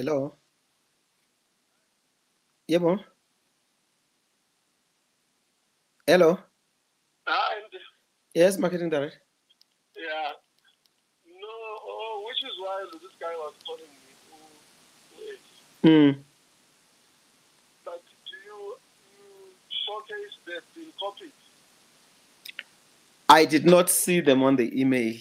Hello. Yebo. Hello. Hi. Yes, marketing director. Yeah. No, oh, which is why this guy was calling me. Who. Hmm. But do you, you showcase that in copies? I did not see them on the email.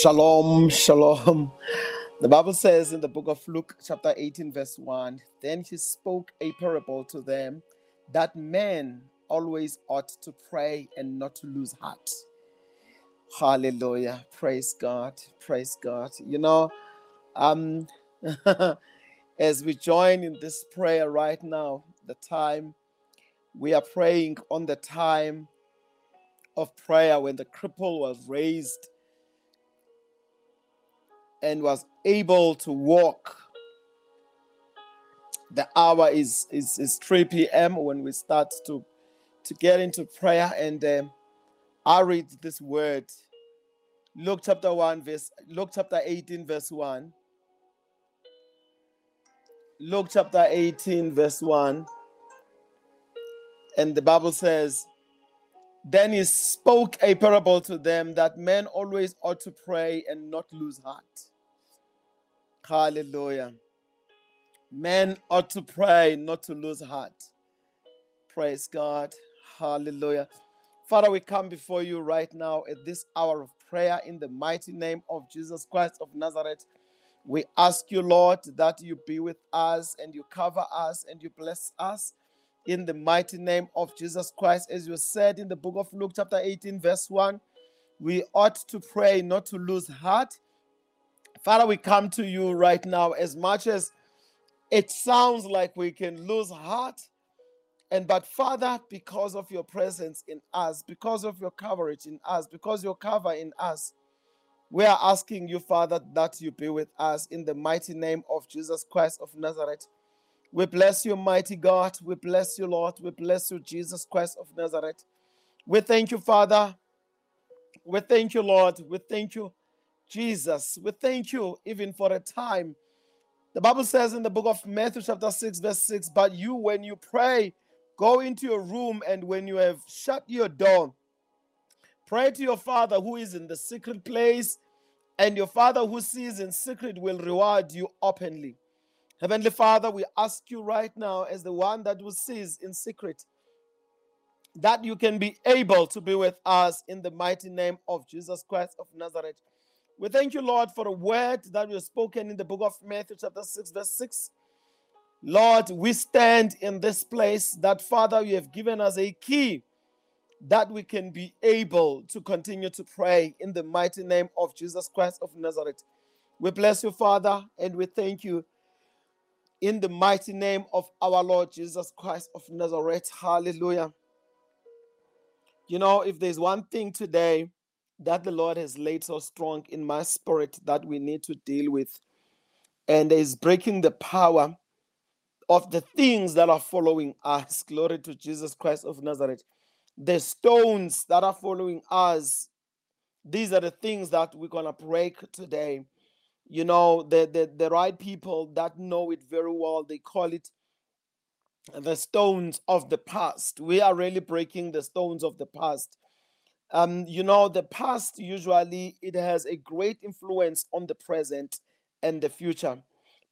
Shalom, shalom. The Bible says in the book of Luke, chapter 18, verse 1 Then he spoke a parable to them that men always ought to pray and not to lose heart. Hallelujah. Praise God. Praise God. You know, um, as we join in this prayer right now, the time we are praying on the time of prayer when the cripple was raised and was able to walk. The hour is is, is 3 p.m. when we start to to get into prayer, and um, I read this word. Luke chapter 1, verse Luke chapter 18, verse 1. Luke chapter 18, verse 1. And the Bible says, Then he spoke a parable to them that men always ought to pray and not lose heart. Hallelujah. Men ought to pray, not to lose heart. Praise God. Hallelujah. Father, we come before you right now at this hour of prayer in the mighty name of Jesus Christ of Nazareth. We ask you, Lord, that you be with us and you cover us and you bless us in the mighty name of Jesus Christ. As you said in the book of Luke, chapter 18, verse 1, we ought to pray not to lose heart. Father, we come to you right now as much as it sounds like we can lose heart. And but Father, because of your presence in us, because of your coverage in us, because your cover in us, we are asking you, Father, that you be with us in the mighty name of Jesus Christ of Nazareth. We bless you, mighty God. We bless you, Lord. We bless you, Jesus Christ of Nazareth. We thank you, Father. We thank you, Lord. We thank you, Jesus. We thank you even for a time. The Bible says in the book of Matthew, chapter 6, verse 6, but you, when you pray, go into your room, and when you have shut your door, Pray to your Father who is in the secret place, and your Father who sees in secret will reward you openly. Heavenly Father, we ask you right now, as the one that who sees in secret, that you can be able to be with us in the mighty name of Jesus Christ of Nazareth. We thank you, Lord, for a word that was spoken in the book of Matthew, chapter 6, verse 6. Lord, we stand in this place that, Father, you have given us a key that we can be able to continue to pray in the mighty name of Jesus Christ of Nazareth. We bless you, Father, and we thank you in the mighty name of our Lord Jesus Christ of Nazareth. Hallelujah. You know, if there's one thing today that the Lord has laid so strong in my spirit that we need to deal with, and is breaking the power of the things that are following us. Glory to Jesus Christ of Nazareth. The stones that are following us. These are the things that we're going to break today. You know the, the the right people that know it very well they call it the stones of the past. We are really breaking the stones of the past um you know the past usually it has a great influence on the present and the future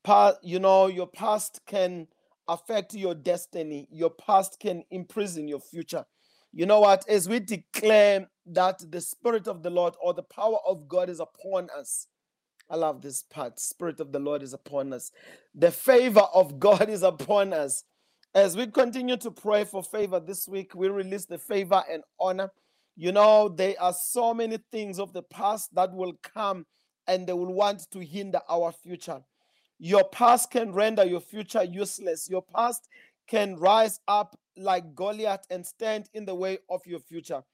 pa- you know your past can affect your destiny your past can imprison your future you know what? As we declare that the Spirit of the Lord or the power of God is upon us, I love this part. Spirit of the Lord is upon us. The favor of God is upon us. As we continue to pray for favor this week, we release the favor and honor. You know, there are so many things of the past that will come and they will want to hinder our future. Your past can render your future useless. Your past can rise up like Goliath and stand in the way of your future.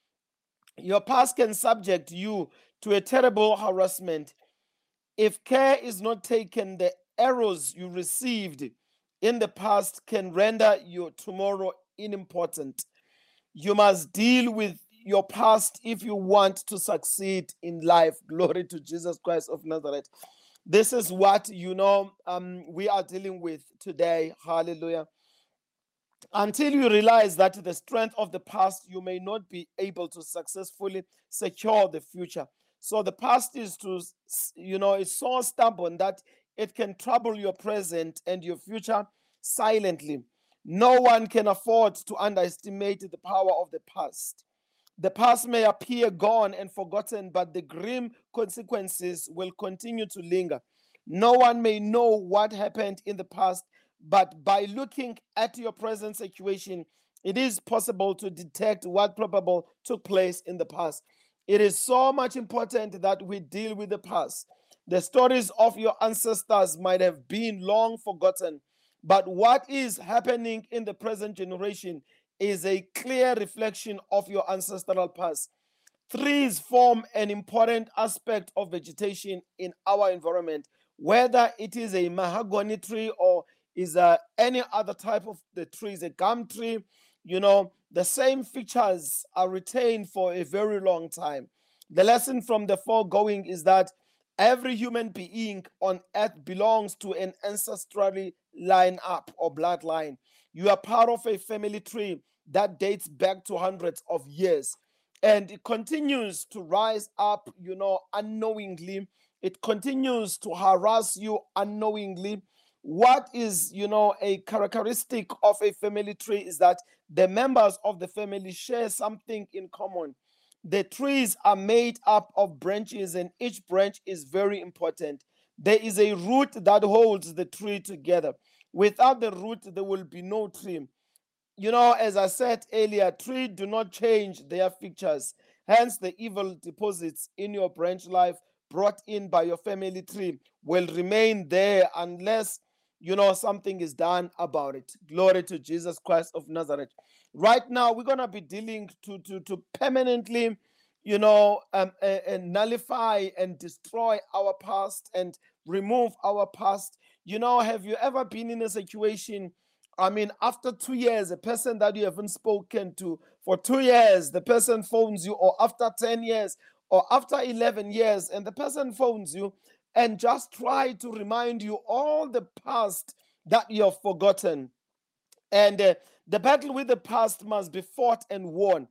Your past can subject you to a terrible harassment. If care is not taken, the arrows you received in the past can render your tomorrow unimportant. You must deal with your past if you want to succeed in life. Glory to Jesus Christ of Nazareth. This is what you know um, we are dealing with today. Hallelujah until you realize that the strength of the past you may not be able to successfully secure the future so the past is to you know it's so stubborn that it can trouble your present and your future silently no one can afford to underestimate the power of the past the past may appear gone and forgotten but the grim consequences will continue to linger no one may know what happened in the past but by looking at your present situation, it is possible to detect what probable took place in the past. It is so much important that we deal with the past. The stories of your ancestors might have been long forgotten, but what is happening in the present generation is a clear reflection of your ancestral past. Trees form an important aspect of vegetation in our environment, whether it is a mahogany tree or is uh, any other type of the tree, is a gum tree, you know, the same features are retained for a very long time. The lesson from the foregoing is that every human being on earth belongs to an ancestrally line up or bloodline. You are part of a family tree that dates back to hundreds of years and it continues to rise up, you know, unknowingly. It continues to harass you unknowingly what is you know a characteristic of a family tree is that the members of the family share something in common the trees are made up of branches and each branch is very important There is a root that holds the tree together. Without the root, there will be no tree. You know, as I said earlier, trees do not change their features. Hence, the evil deposits in your branch life brought in by your family tree will remain there unless you know something is done about it. Glory to Jesus Christ of Nazareth. Right now, we're gonna be dealing to to to permanently, you know, um, uh, uh, nullify and destroy our past and remove our past. You know, have you ever been in a situation? I mean, after two years, a person that you haven't spoken to for two years, the person phones you, or after 10 years, or after 11 years, and the person phones you and just try to remind you all the past that you have forgotten. And uh, the battle with the past must be fought and won.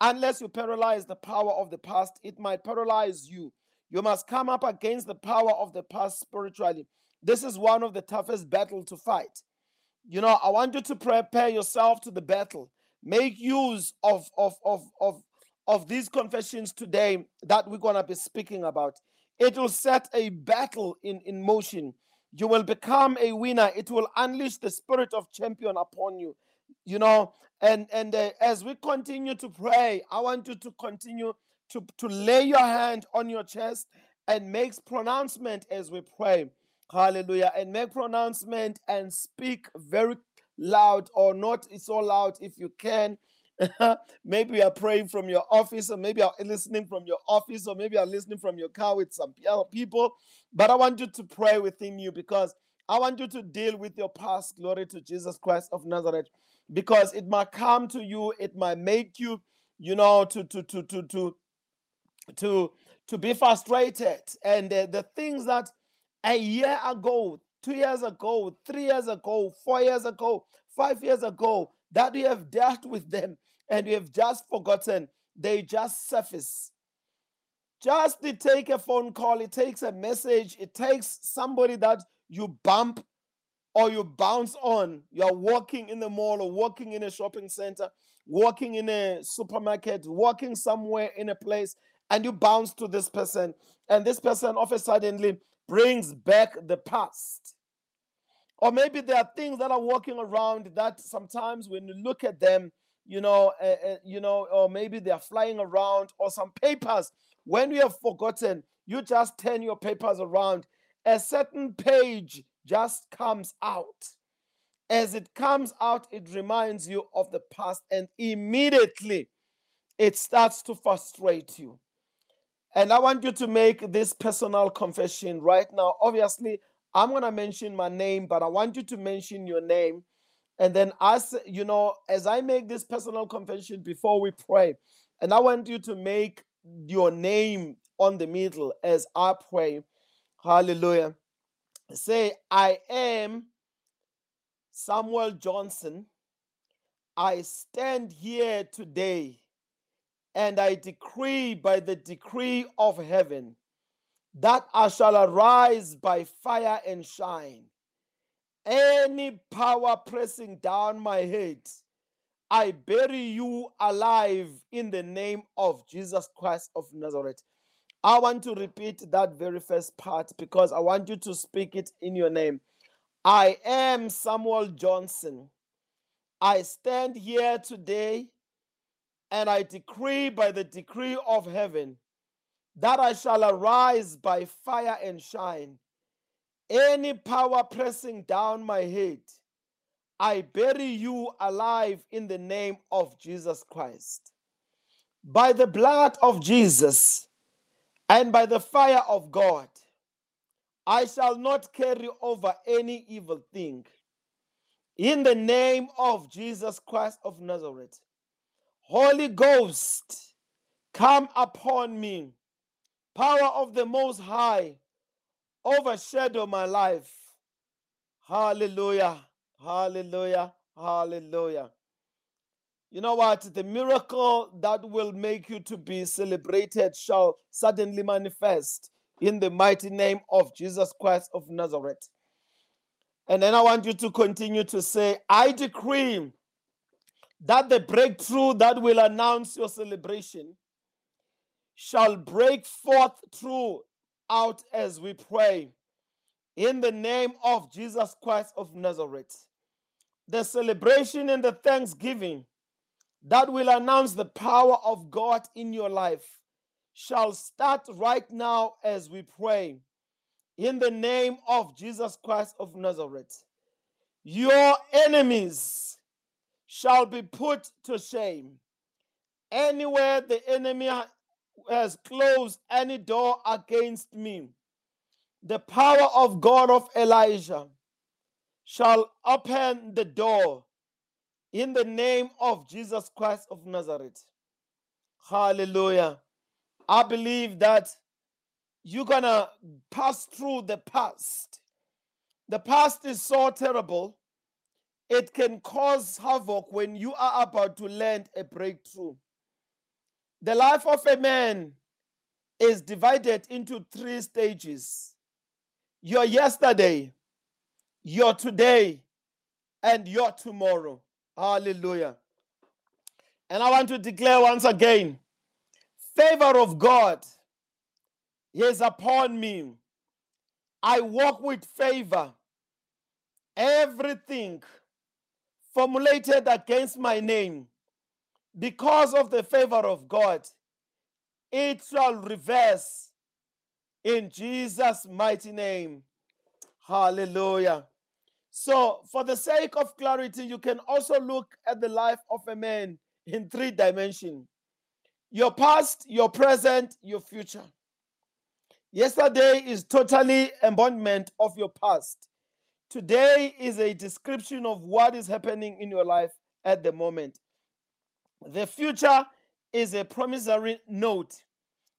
Unless you paralyze the power of the past, it might paralyze you. You must come up against the power of the past spiritually. This is one of the toughest battles to fight. You know, I want you to prepare yourself to the battle. Make use of of of of of these confessions today that we're going to be speaking about. It will set a battle in, in motion. You will become a winner. It will unleash the spirit of champion upon you. You know, and and uh, as we continue to pray, I want you to continue to, to lay your hand on your chest and make pronouncement as we pray. Hallelujah. And make pronouncement and speak very loud or not so loud if you can maybe you are praying from your office, or maybe you're listening from your office, or maybe you're listening from your car with some people. But I want you to pray within you because I want you to deal with your past. Glory to Jesus Christ of Nazareth, because it might come to you, it might make you, you know, to to to to to to to be frustrated, and uh, the things that a year ago, two years ago, three years ago, four years ago, five years ago, that we have dealt with them and we have just forgotten. They just surface. Just to take a phone call, it takes a message, it takes somebody that you bump or you bounce on. You're walking in the mall or walking in a shopping center, walking in a supermarket, walking somewhere in a place, and you bounce to this person, and this person of a suddenly brings back the past. Or maybe there are things that are walking around that sometimes when you look at them, you know, uh, uh, you know, or maybe they are flying around, or some papers. When you have forgotten, you just turn your papers around. A certain page just comes out. As it comes out, it reminds you of the past, and immediately it starts to frustrate you. And I want you to make this personal confession right now. Obviously, I'm going to mention my name, but I want you to mention your name. And then, as you know, as I make this personal confession before we pray, and I want you to make your name on the middle as I pray. Hallelujah. Say, I am Samuel Johnson. I stand here today and I decree by the decree of heaven that I shall arise by fire and shine. Any power pressing down my head, I bury you alive in the name of Jesus Christ of Nazareth. I want to repeat that very first part because I want you to speak it in your name. I am Samuel Johnson. I stand here today and I decree by the decree of heaven that I shall arise by fire and shine. Any power pressing down my head, I bury you alive in the name of Jesus Christ. By the blood of Jesus and by the fire of God, I shall not carry over any evil thing. In the name of Jesus Christ of Nazareth, Holy Ghost, come upon me power of the Most High overshadow my life. Hallelujah. Hallelujah. Hallelujah. You know what? The miracle that will make you to be celebrated shall suddenly manifest in the mighty name of Jesus Christ of Nazareth. And then I want you to continue to say, I decree that the breakthrough that will announce your celebration shall break forth through out as we pray. in the name of Jesus Christ of Nazareth. The celebration and the thanksgiving that will announce the power of God in your life shall start right now as we pray in the name of Jesus Christ of Nazareth. Your enemies shall be put to shame. Anywhere the enemy has closed any door against me, the power of God of Elijah shall open the door in the name of Jesus Christ of Nazareth. Hallelujah. I believe that you're going to pass through the past. The past is so terrible, it can cause havoc when you are about to land a breakthrough. The life of a man is divided into three stages your yesterday, your today, and your tomorrow. Hallelujah. And I want to declare once again favor of God is upon me. I walk with favor. Everything formulated against my name, because of the favor of God, it shall reverse in Jesus' mighty name. Hallelujah. So, for the sake of clarity, you can also look at the life of a man in three dimensions your past, your present, your future. Yesterday is totally embodiment of your past. Today is a description of what is happening in your life at the moment. The future is a promissory note.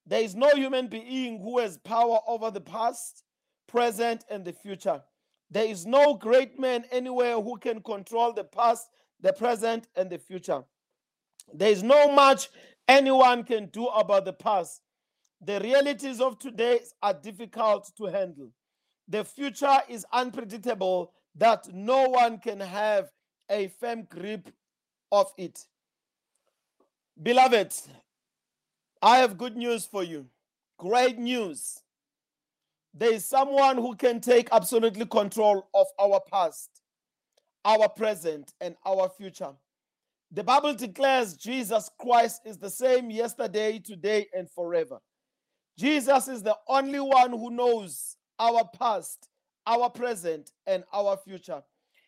There is no human being who has power over the past, present, and the future. There is no great man anywhere who can control the past, the present, and the future. There is no much anyone can do about the past. The realities of today are difficult to handle. The future is unpredictable, that no one can have a firm grip of it. Beloved, I have good news for you. Great news. There is someone who can take absolutely control of our past, our present, and our future. The Bible declares Jesus Christ is the same yesterday, today, and forever. Jesus is the only one who knows our past, our present, and our future.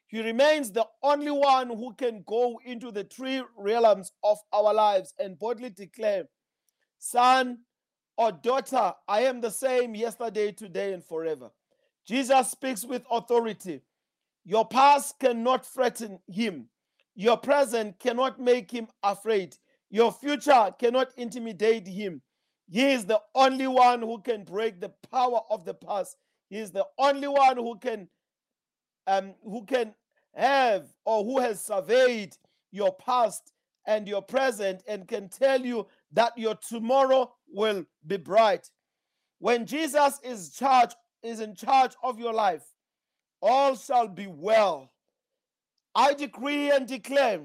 He remains the only one who can go into the three realms of our lives and boldly declare, Son or daughter, I am the same yesterday, today, and forever. Jesus speaks with authority. Your past cannot threaten him. Your present cannot make him afraid. Your future cannot intimidate him. He is the only one who can break the power of the past. He is the only one who can um, who can have or who has surveyed your past and your present and can tell you that your tomorrow will be bright. When Jesus is charge is in charge of your life, all shall be well. I decree and declare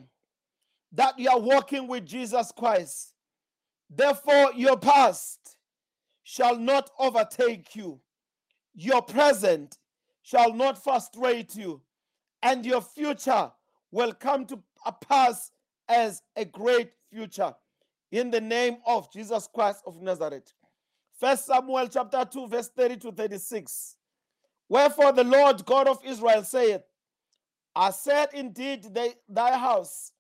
that you are walking with Jesus Christ. Therefore, your past shall not overtake you, your present shall not frustrate you, and your future will come to a pass as a great future. In the name of Jesus Christ of Nazareth. First Samuel chapter 2, verse 30 to 36. Wherefore the Lord God of Israel saith, I said indeed they, thy house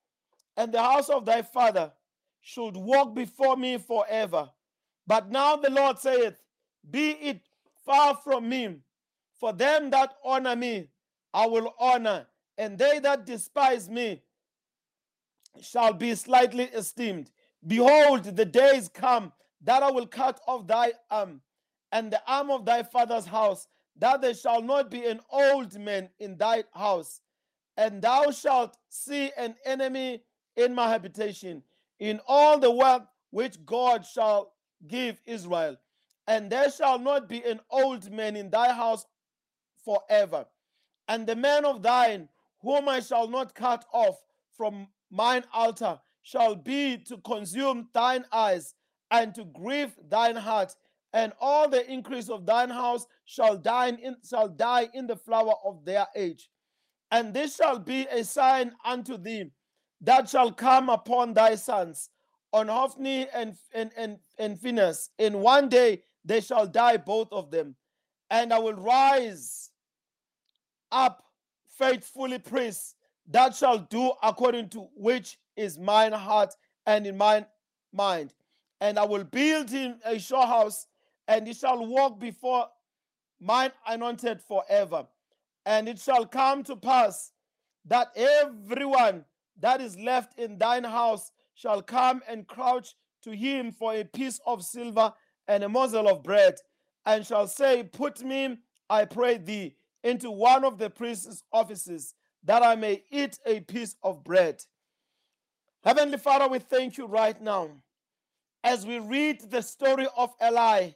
and the house of thy father should walk before me forever. But now the Lord saith, Be it far from me, for them that honor me I will honor, and they that despise me shall be slightly esteemed. Behold, the days come that I will cut off thy arm and the arm of thy father's house, that there shall not be an old man in thy house, and thou shalt see an enemy in my habitation, in all the wealth which God shall give Israel. And there shall not be an old man in thy house forever. And the man of thine, whom I shall not cut off from mine altar, shall be to consume thine eyes and to grieve thine heart, and all the increase of thine house shall die in shall die in the flower of their age. And this shall be a sign unto thee that shall come upon thy sons, on Hophni and, and, and, and Phinehas. In one day they shall die, both of them. And I will rise up faithfully priests that shall do according to which is mine heart and in mine mind. And I will build him a sure house, and he shall walk before mine anointed forever. And it shall come to pass that everyone that is left in thine house shall come and crouch to him for a piece of silver and a morsel of bread, and shall say, Put me, I pray thee, into one of the priest's offices, that I may eat a piece of bread. Heavenly Father, we thank you right now as we read the story of Eli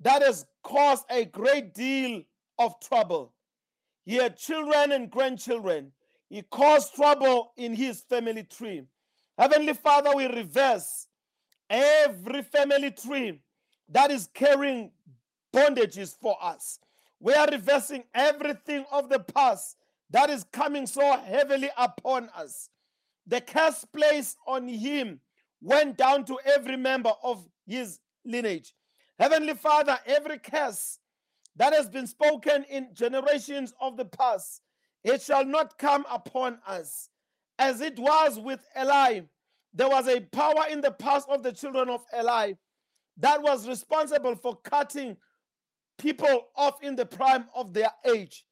that has caused a great deal of trouble. He had children and grandchildren. He caused trouble in his family tree. Heavenly Father, we reverse every family tree that is carrying bondages for us. We are reversing everything of the past that is coming so heavily upon us. The curse placed on him went down to every member of his lineage. Heavenly Father, every curse that has been spoken in generations of the past, it shall not come upon us. As it was with Eli, there was a power in the past of the children of Eli that was responsible for cutting people off in the prime of their age.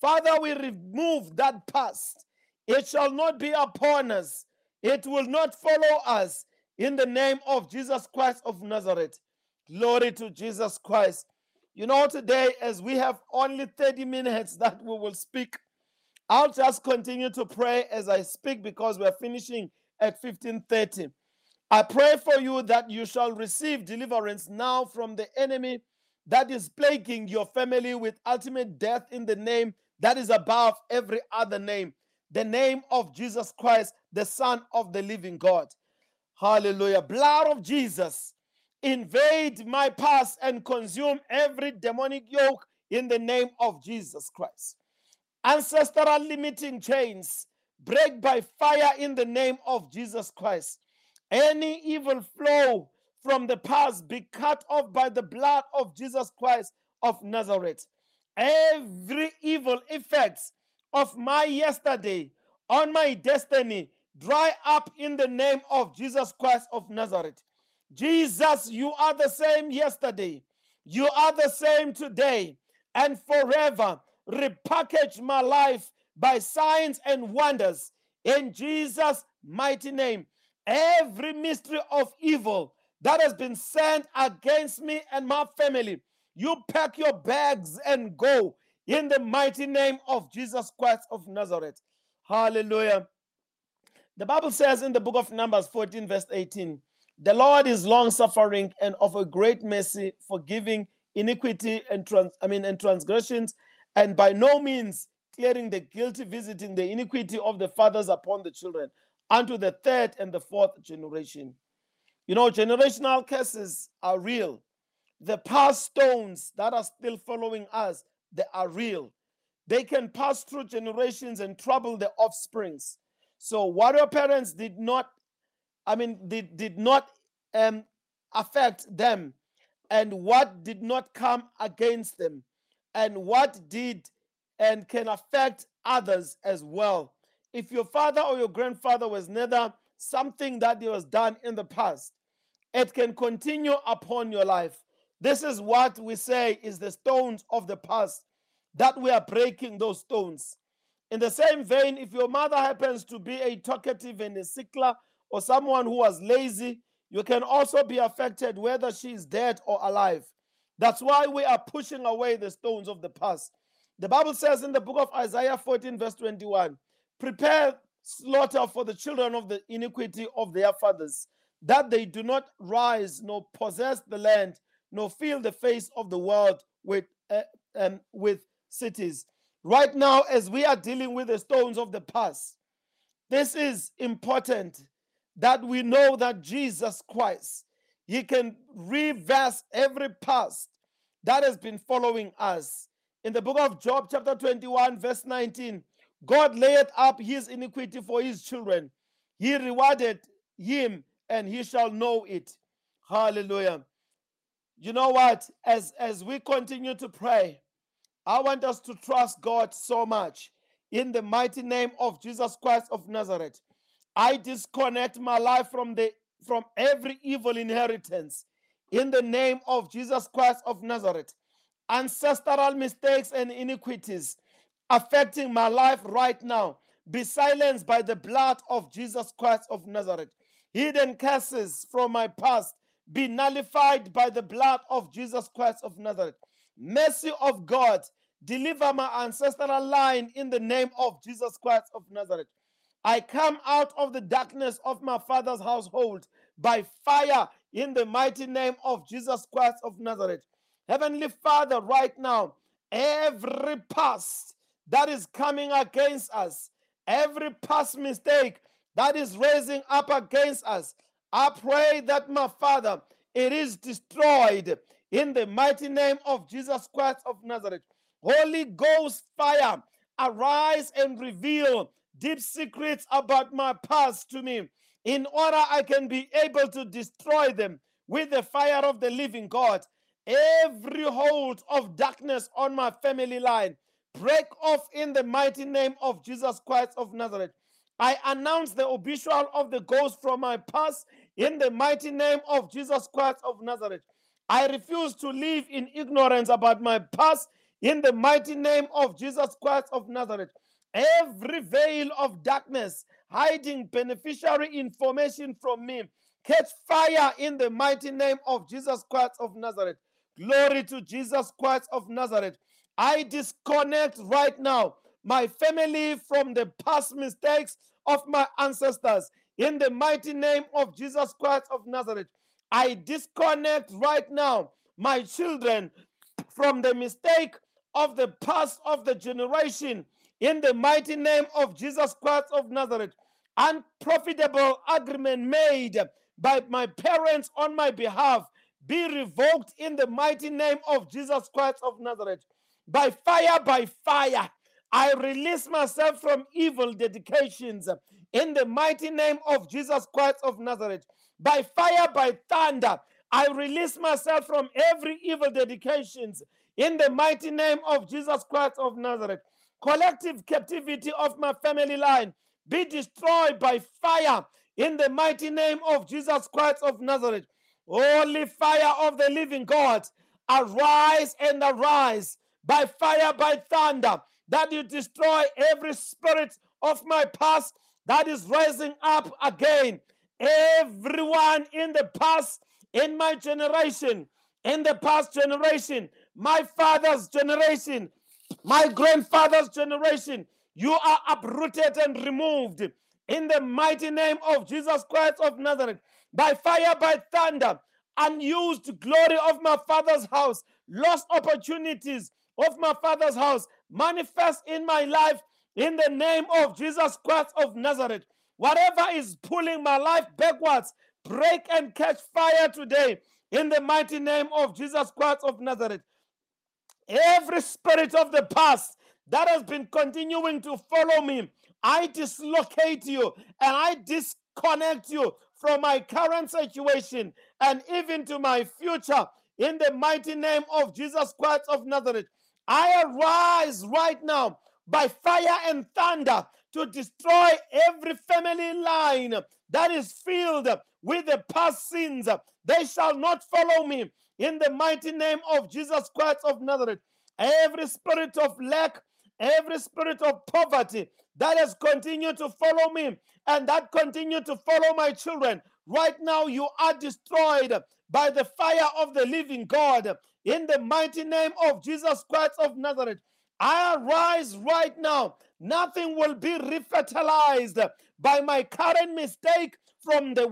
Father, we remove that past. It shall not be upon us, it will not follow us. In the name of Jesus Christ of Nazareth. Glory to Jesus Christ. You know, today, as we have only 30 minutes that we will speak, I'll just continue to pray as I speak because we're finishing at 1530. I pray for you that you shall receive deliverance now from the enemy that is plaguing your family with ultimate death in the name that is above every other name, the name of Jesus Christ, the Son of the living God. Hallelujah. Blood of Jesus, invade my past and consume every demonic yoke in the name of Jesus Christ. Ancestral limiting chains break by fire in the name of Jesus Christ. Any evil flow from the past be cut off by the blood of Jesus Christ of Nazareth. Every evil effects of my yesterday on my destiny dry up in the name of Jesus Christ of Nazareth. Jesus, you are the same yesterday, you are the same today, and forever. Repackage my life by signs and wonders in Jesus' mighty name. Every mystery of evil that has been sent against me and my family, you pack your bags and go in the mighty name of Jesus Christ of Nazareth. Hallelujah. The Bible says in the book of Numbers 14, verse 18, the Lord is long suffering and of a great mercy, forgiving iniquity and trans I mean and transgressions, and by no means clearing the guilty, visiting the iniquity of the fathers upon the children, unto the third and the fourth generation. You know, generational curses are real. The past stones that are still following us, they are real. They can pass through generations and trouble the offsprings. So what your parents did not, I mean, did, did not um, affect them, and what did not come against them, and what did and can affect others as well. If your father or your grandfather was neither something that was done in the past, it can continue upon your life. This is what we say is the stones of the past that we are breaking those stones. In the same vein, if your mother happens to be a talkative and a sickler or someone who was lazy, you can also be affected whether she is dead or alive. That's why we are pushing away the stones of the past. The Bible says in the book of Isaiah 14, verse 21 Prepare slaughter for the children of the iniquity of their fathers, that they do not rise nor possess the land, nor fill the face of the world with, uh, um, with cities. Right now, as we are dealing with the stones of the past, this is important that we know that Jesus Christ, He can reverse every past that has been following us. In the book of Job, chapter 21, verse 19, God laid up his iniquity for his children. He rewarded him, and he shall know it. Hallelujah. You know what? As as we continue to pray, I want us to trust God so much in the mighty name of Jesus Christ of Nazareth. I disconnect my life from the from every evil inheritance in the name of Jesus Christ of Nazareth. Ancestral mistakes and iniquities affecting my life right now be silenced by the blood of Jesus Christ of Nazareth. Hidden curses from my past be nullified by the blood of Jesus Christ of Nazareth. Mercy of God, deliver my ancestral line in the name of Jesus Christ of Nazareth. I come out of the darkness of my father's household by fire in the mighty name of Jesus Christ of Nazareth. Heavenly Father, right now, every past that is coming against us, every past mistake that is raising up against us, I pray that my Father, it is destroyed in the mighty name of Jesus Christ of Nazareth. Holy Ghost fire, arise and reveal deep secrets about my past to me in order I can be able to destroy them with the fire of the living God. Every hold of darkness on my family line, break off in the mighty name of Jesus Christ of Nazareth. I announce the obituary of the ghost from my past in the mighty name of Jesus Christ of Nazareth. I refuse to live in ignorance about my past in the mighty name of Jesus Christ of Nazareth. Every veil of darkness hiding beneficiary information from me, catch fire in the mighty name of Jesus Christ of Nazareth. Glory to Jesus Christ of Nazareth. I disconnect right now my family from the past mistakes of my ancestors. In the mighty name of Jesus Christ of Nazareth, I disconnect right now my children from the mistake of the past of the generation. In the mighty name of Jesus Christ of Nazareth, unprofitable agreement made by my parents on my behalf be revoked in the mighty name of Jesus Christ of Nazareth. By fire, by fire, I release myself from evil dedications in the mighty name of Jesus Christ of Nazareth. By fire, by thunder, I release myself from every evil dedications in the mighty name of Jesus Christ of Nazareth. Collective captivity of my family line be destroyed by fire in the mighty name of Jesus Christ of Nazareth. Holy fire of the living God, arise and arise by fire, by thunder, that you destroy every spirit of my past that is rising up again. Everyone in the past, in my generation, in the past generation, my father's generation, my grandfather's generation, you are uprooted and removed in the mighty name of Jesus Christ of Nazareth by fire, by thunder, unused glory of my father's house, lost opportunities of my father's house manifest in my life in the name of Jesus Christ of Nazareth. Whatever is pulling my life backwards, break and catch fire today in the mighty name of Jesus Christ of Nazareth. Every spirit of the past that has been continuing to follow me, I dislocate you and I disconnect you from my current situation and even to my future in the mighty name of Jesus Christ of Nazareth. I arise right now by fire and thunder to destroy every family line that is filled with the past sins. They shall not follow me in the mighty name of Jesus Christ of Nazareth. Every spirit of lack, every spirit of poverty that has continued to follow me and that continue to follow my children, right now you are destroyed by the fire of the living God. In the mighty name of Jesus Christ of Nazareth, I arise right now. Nothing will be refertilized by my current mistake from the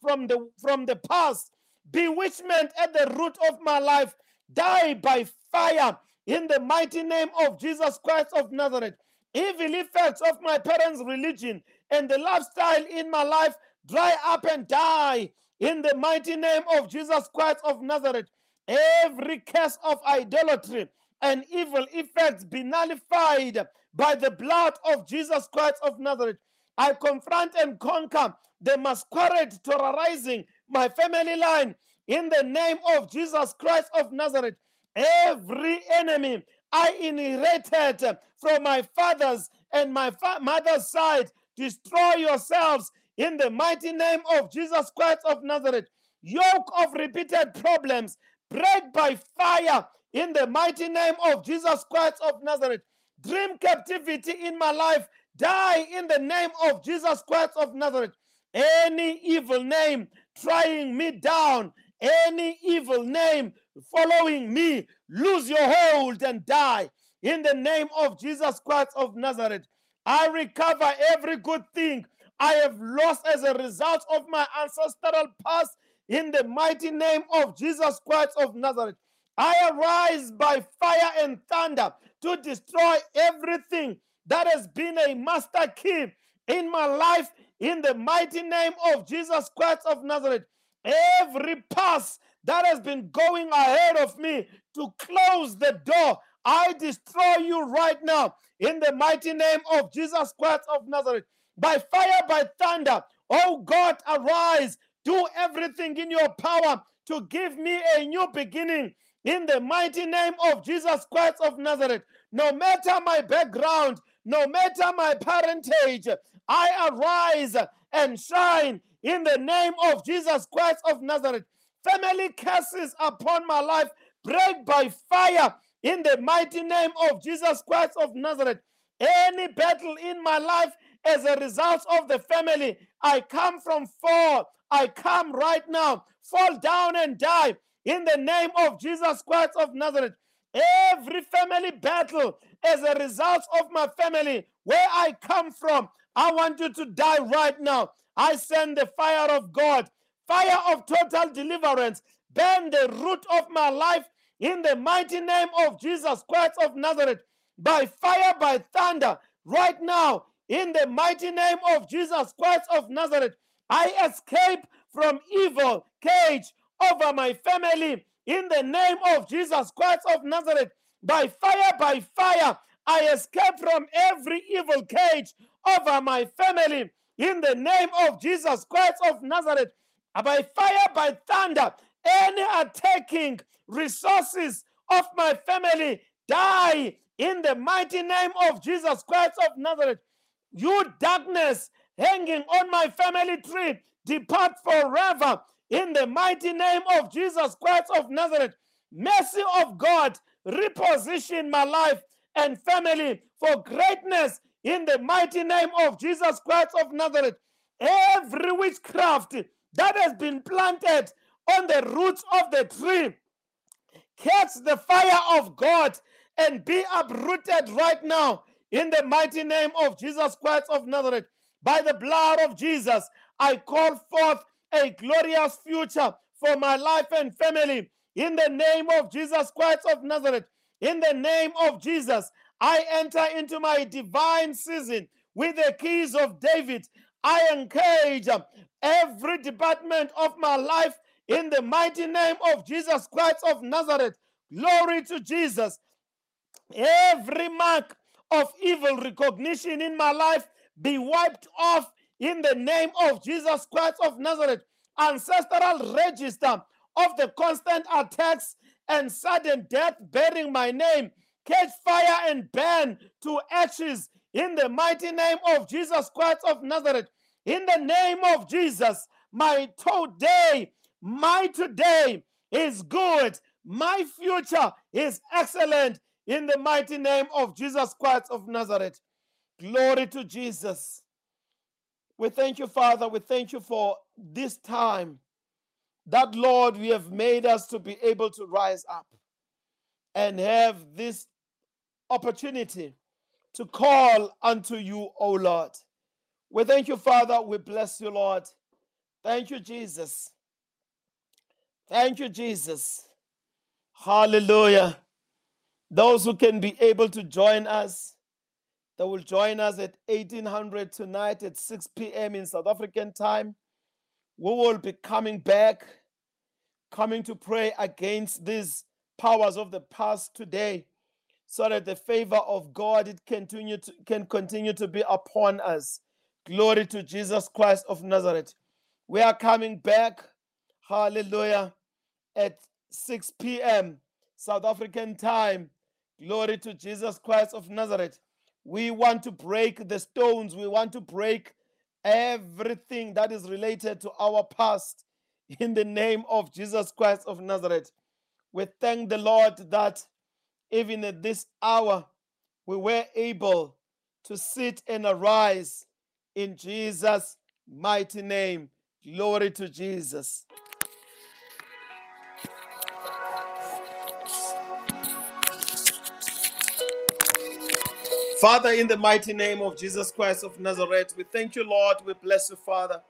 from the from the past. Bewitchment at the root of my life die by fire in the mighty name of Jesus Christ of Nazareth. Evil effects of my parents' religion and the lifestyle in my life dry up and die in the mighty name of Jesus Christ of Nazareth. Every curse of idolatry and evil effects be nullified by the blood of Jesus Christ of Nazareth. I confront and conquer the masquerade terrorizing my family line in the name of Jesus Christ of Nazareth. Every enemy I inherited from my father's and my fa- mother's side, destroy yourselves in the mighty name of Jesus Christ of Nazareth. Yoke of repeated problems, break by fire in the mighty name of Jesus Christ of Nazareth. Dream captivity in my life, die in the name of Jesus Christ of Nazareth. Any evil name trying me down, any evil name following me, lose your hold and die in the name of Jesus Christ of Nazareth. I recover every good thing I have lost as a result of my ancestral past in the mighty name of Jesus Christ of Nazareth. I arise by fire and thunder to destroy everything that has been a master key in my life in the mighty name of Jesus Christ of Nazareth. Every pass that has been going ahead of me to close the door, I destroy you right now in the mighty name of Jesus Christ of Nazareth. By fire, by thunder, oh God, arise, do everything in your power to give me a new beginning in the mighty name of Jesus Christ of Nazareth. No matter my background, no matter my parentage, I arise and shine in the name of Jesus Christ of Nazareth. Family curses upon my life break by fire in the mighty name of Jesus Christ of Nazareth. Any battle in my life as a result of the family, I come from fall. I come right now, fall down and die in the name of Jesus Christ of Nazareth. Every family battle as a result of my family, where I come from, I want you to die right now. I send the fire of God, fire of total deliverance, burn the root of my life in the mighty name of Jesus Christ of Nazareth, by fire, by thunder, right now, in the mighty name of Jesus Christ of Nazareth. I escape from evil cage over my family in the name of Jesus Christ of Nazareth. By fire, by fire, I escape from every evil cage over my family in the name of Jesus Christ of Nazareth. By fire, by thunder, any attacking resources of my family die in the mighty name of Jesus Christ of Nazareth. You darkness hanging on my family tree, depart forever in the mighty name of Jesus Christ of Nazareth. Mercy of God, reposition my life and family for greatness in the mighty name of Jesus Christ of Nazareth. Every witchcraft that has been planted on the roots of the tree, catch the fire of God and be uprooted right now in the mighty name of Jesus Christ of Nazareth. By the blood of Jesus, I call forth a glorious future for my life and family. In the name of Jesus Christ of Nazareth, in the name of Jesus, I enter into my divine season with the keys of David. I engage um, every department of my life in the mighty name of Jesus Christ of Nazareth. Glory to Jesus. Every mark of evil recognition in my life be wiped off in the name of Jesus Christ of Nazareth. Ancestral register of the constant attacks and sudden death bearing my name catch fire and burn to ashes in the mighty name of Jesus Christ of Nazareth. In the name of Jesus, my today, my today is good. My future is excellent in the mighty name of Jesus Christ of Nazareth. Glory to Jesus. We thank you, Father. We thank you for this time that, Lord, we have made us to be able to rise up and have this opportunity to call unto you, O Lord. We thank you, Father. We bless you, Lord. Thank you, Jesus. Thank you, Jesus. Hallelujah. Those who can be able to join us, they will join us at 1800 tonight at 6 p.m. in South African time. we will be coming back, coming to pray against these powers of the past today, so that the favor of God it continue to, can continue to be upon us. Glory to Jesus Christ of Nazareth. We are coming back, hallelujah, at 6 p.m. South African time. Glory to Jesus Christ of Nazareth. We want to break the stones. We want to break everything that is related to our past in the name of Jesus Christ of Nazareth. We thank the Lord that even at this hour we were able to sit and arise in Jesus' mighty name. Glory to Jesus. Father, in the mighty name of Jesus Christ of Nazareth, we thank you, Lord. We bless you, Father.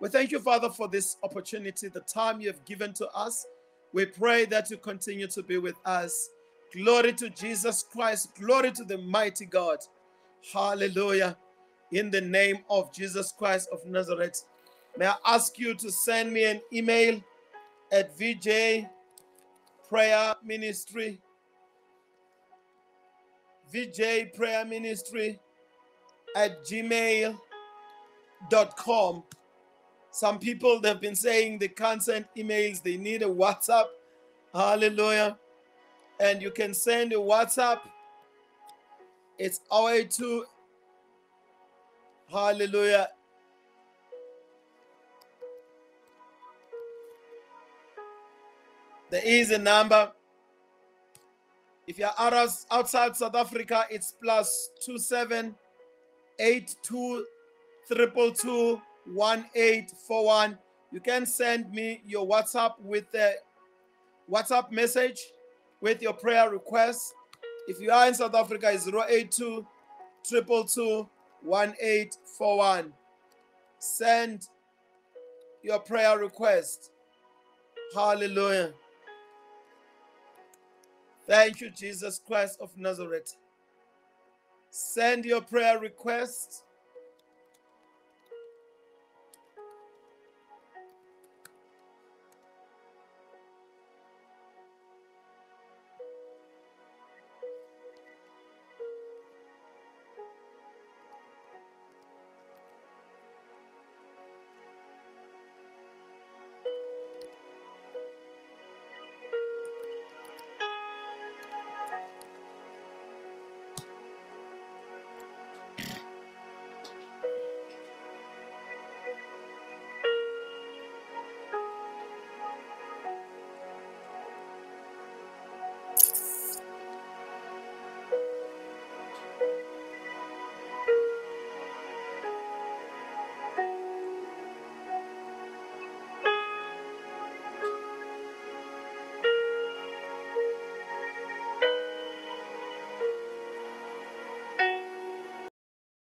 We thank you, Father, for this opportunity, the time you have given to us. We pray that you continue to be with us. Glory to Jesus Christ. Glory to the mighty God. Hallelujah. In the name of Jesus Christ of Nazareth, may I ask you to send me an email at VJ Prayer Ministry VJ Prayer Ministry at gmail.com. Some people they've been saying they can't send emails, they need a WhatsApp. Hallelujah. And you can send a WhatsApp. It's oh our to Hallelujah. There is a number if you're outside South Africa, it's plus two seven eight two triple two one eight four one. You can send me your WhatsApp with the WhatsApp message with your prayer request. If you are in South Africa, it's 082 222 1841. Send your prayer request. Hallelujah. Thank you, Jesus Christ of Nazareth. Send your prayer requests